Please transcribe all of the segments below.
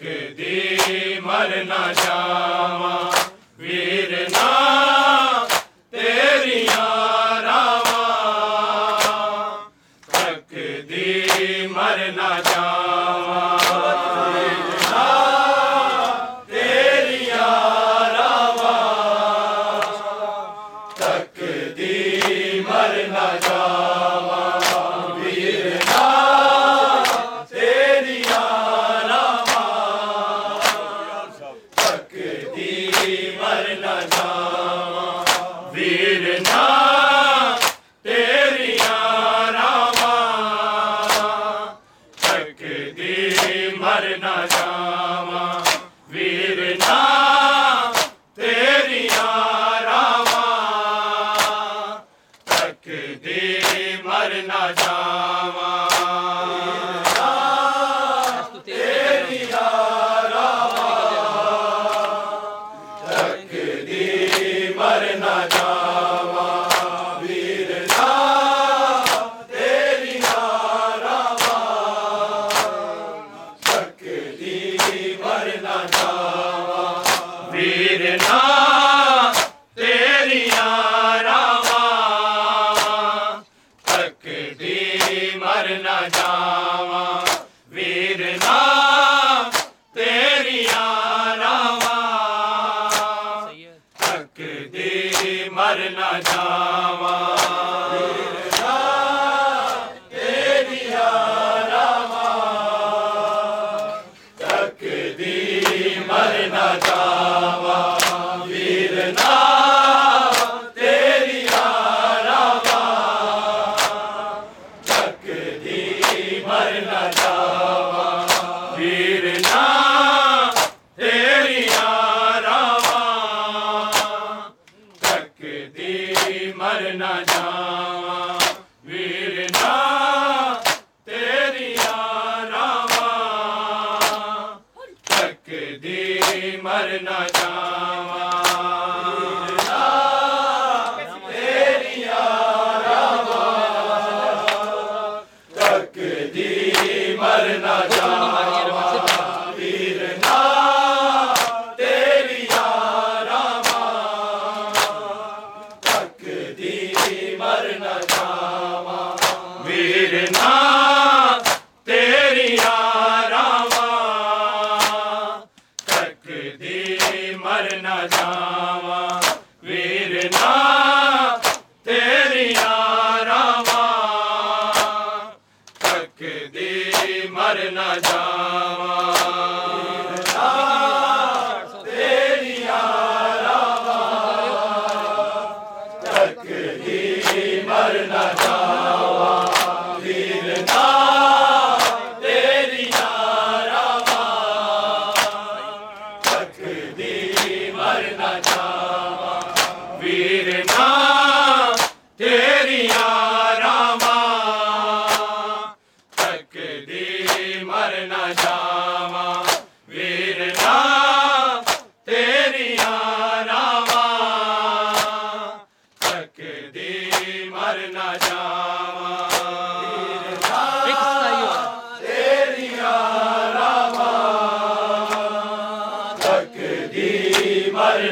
دی مر نہ دی جاوا۔ ویر نا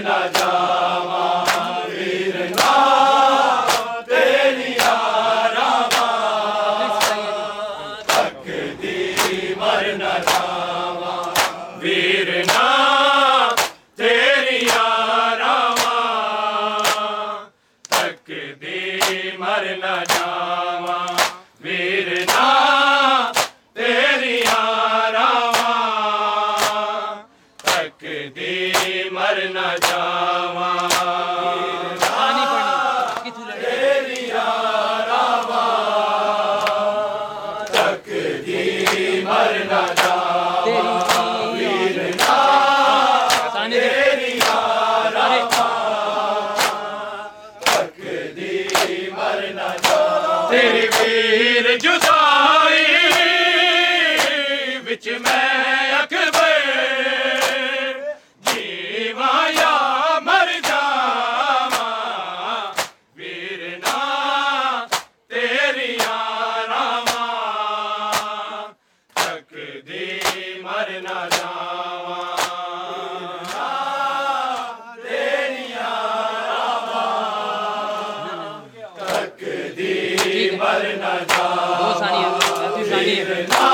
نہ جاوا دو ثانیہ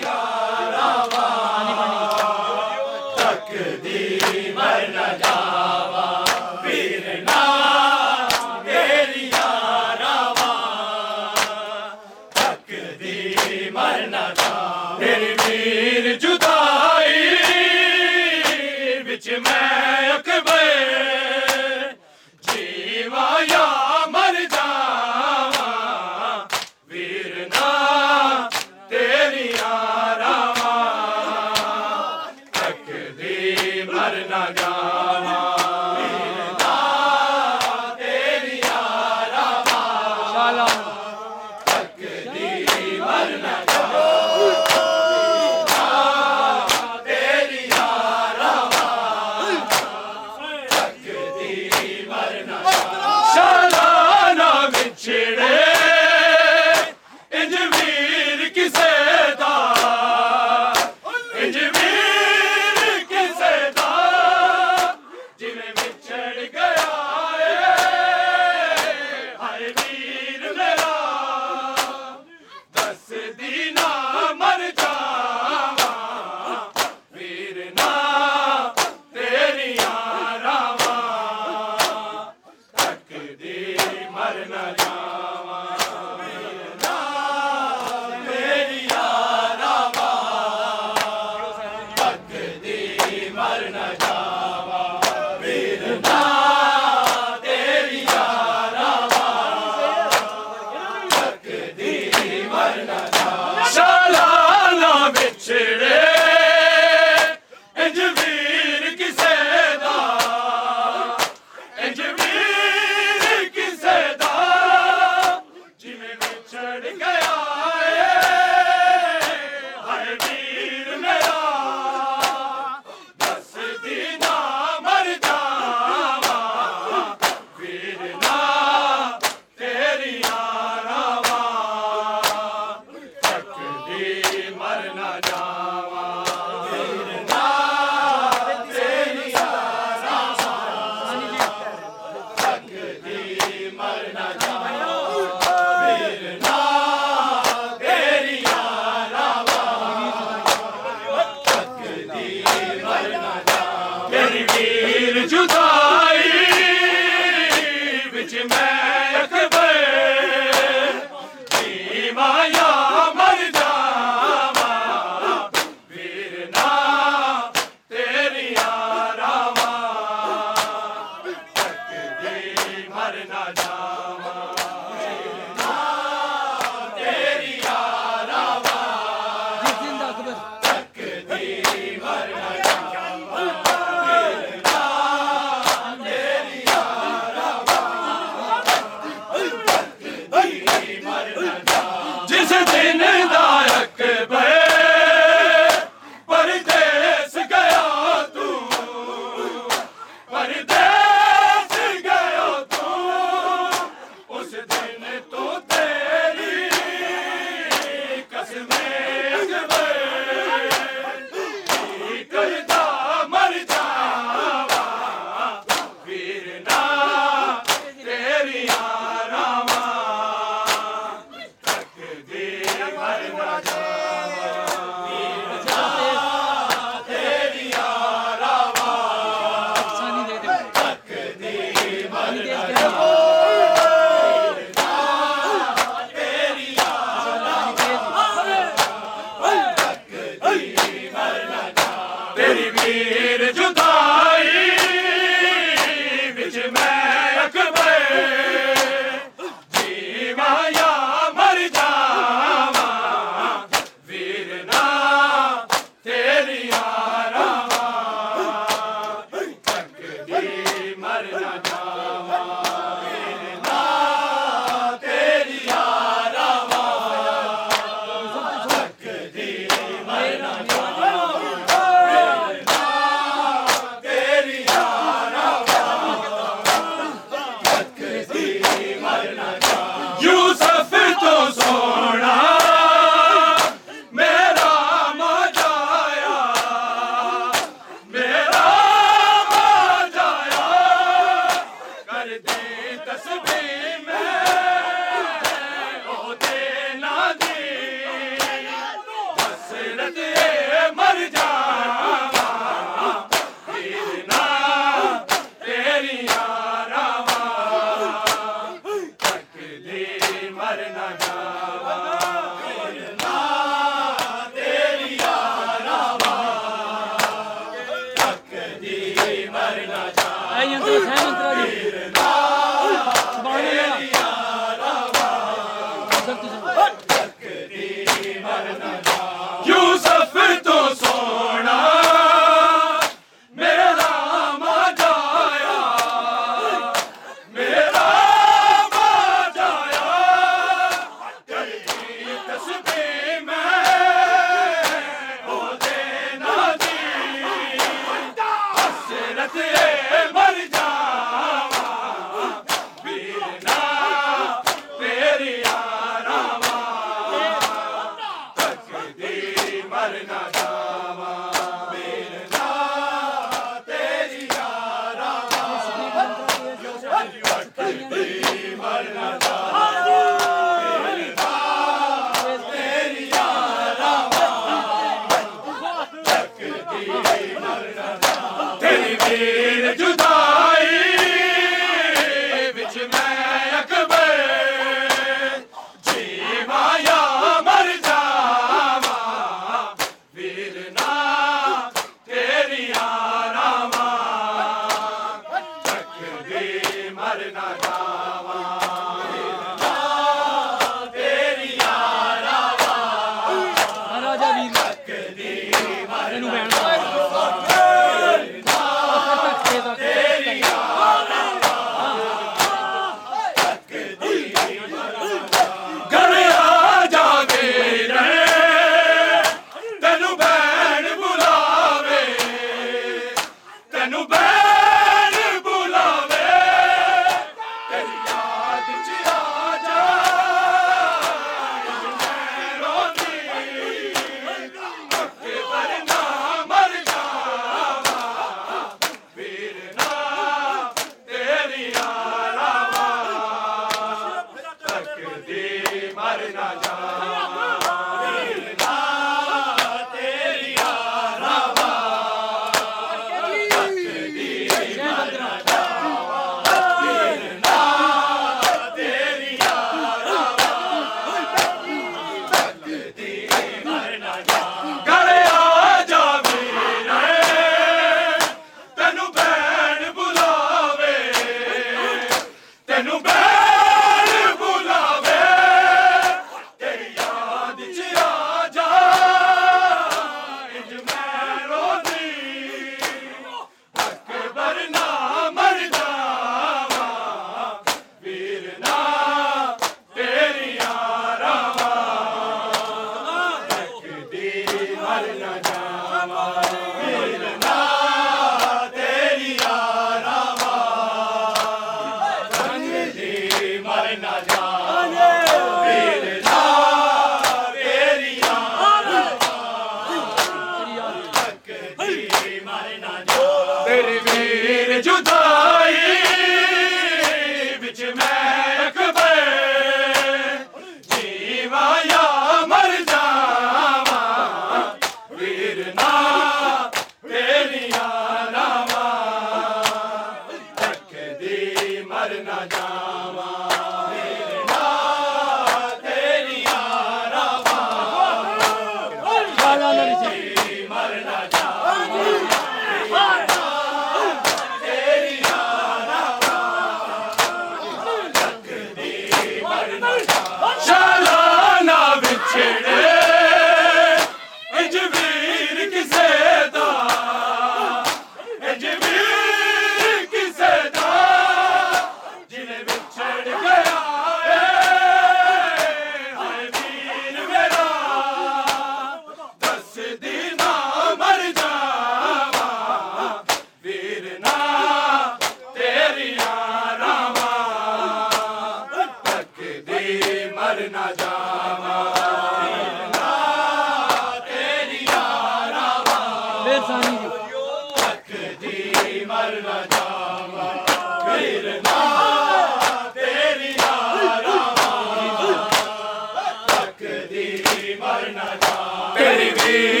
Teddy B.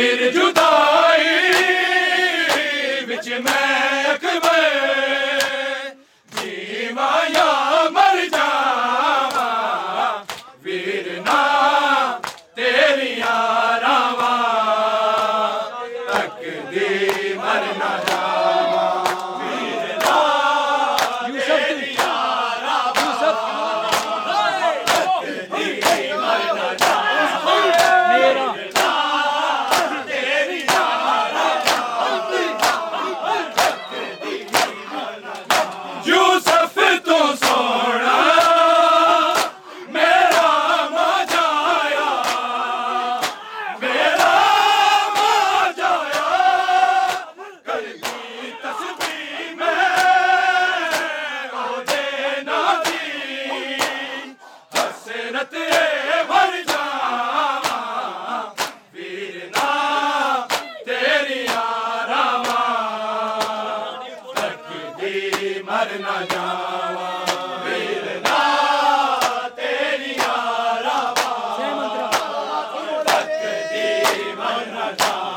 سدا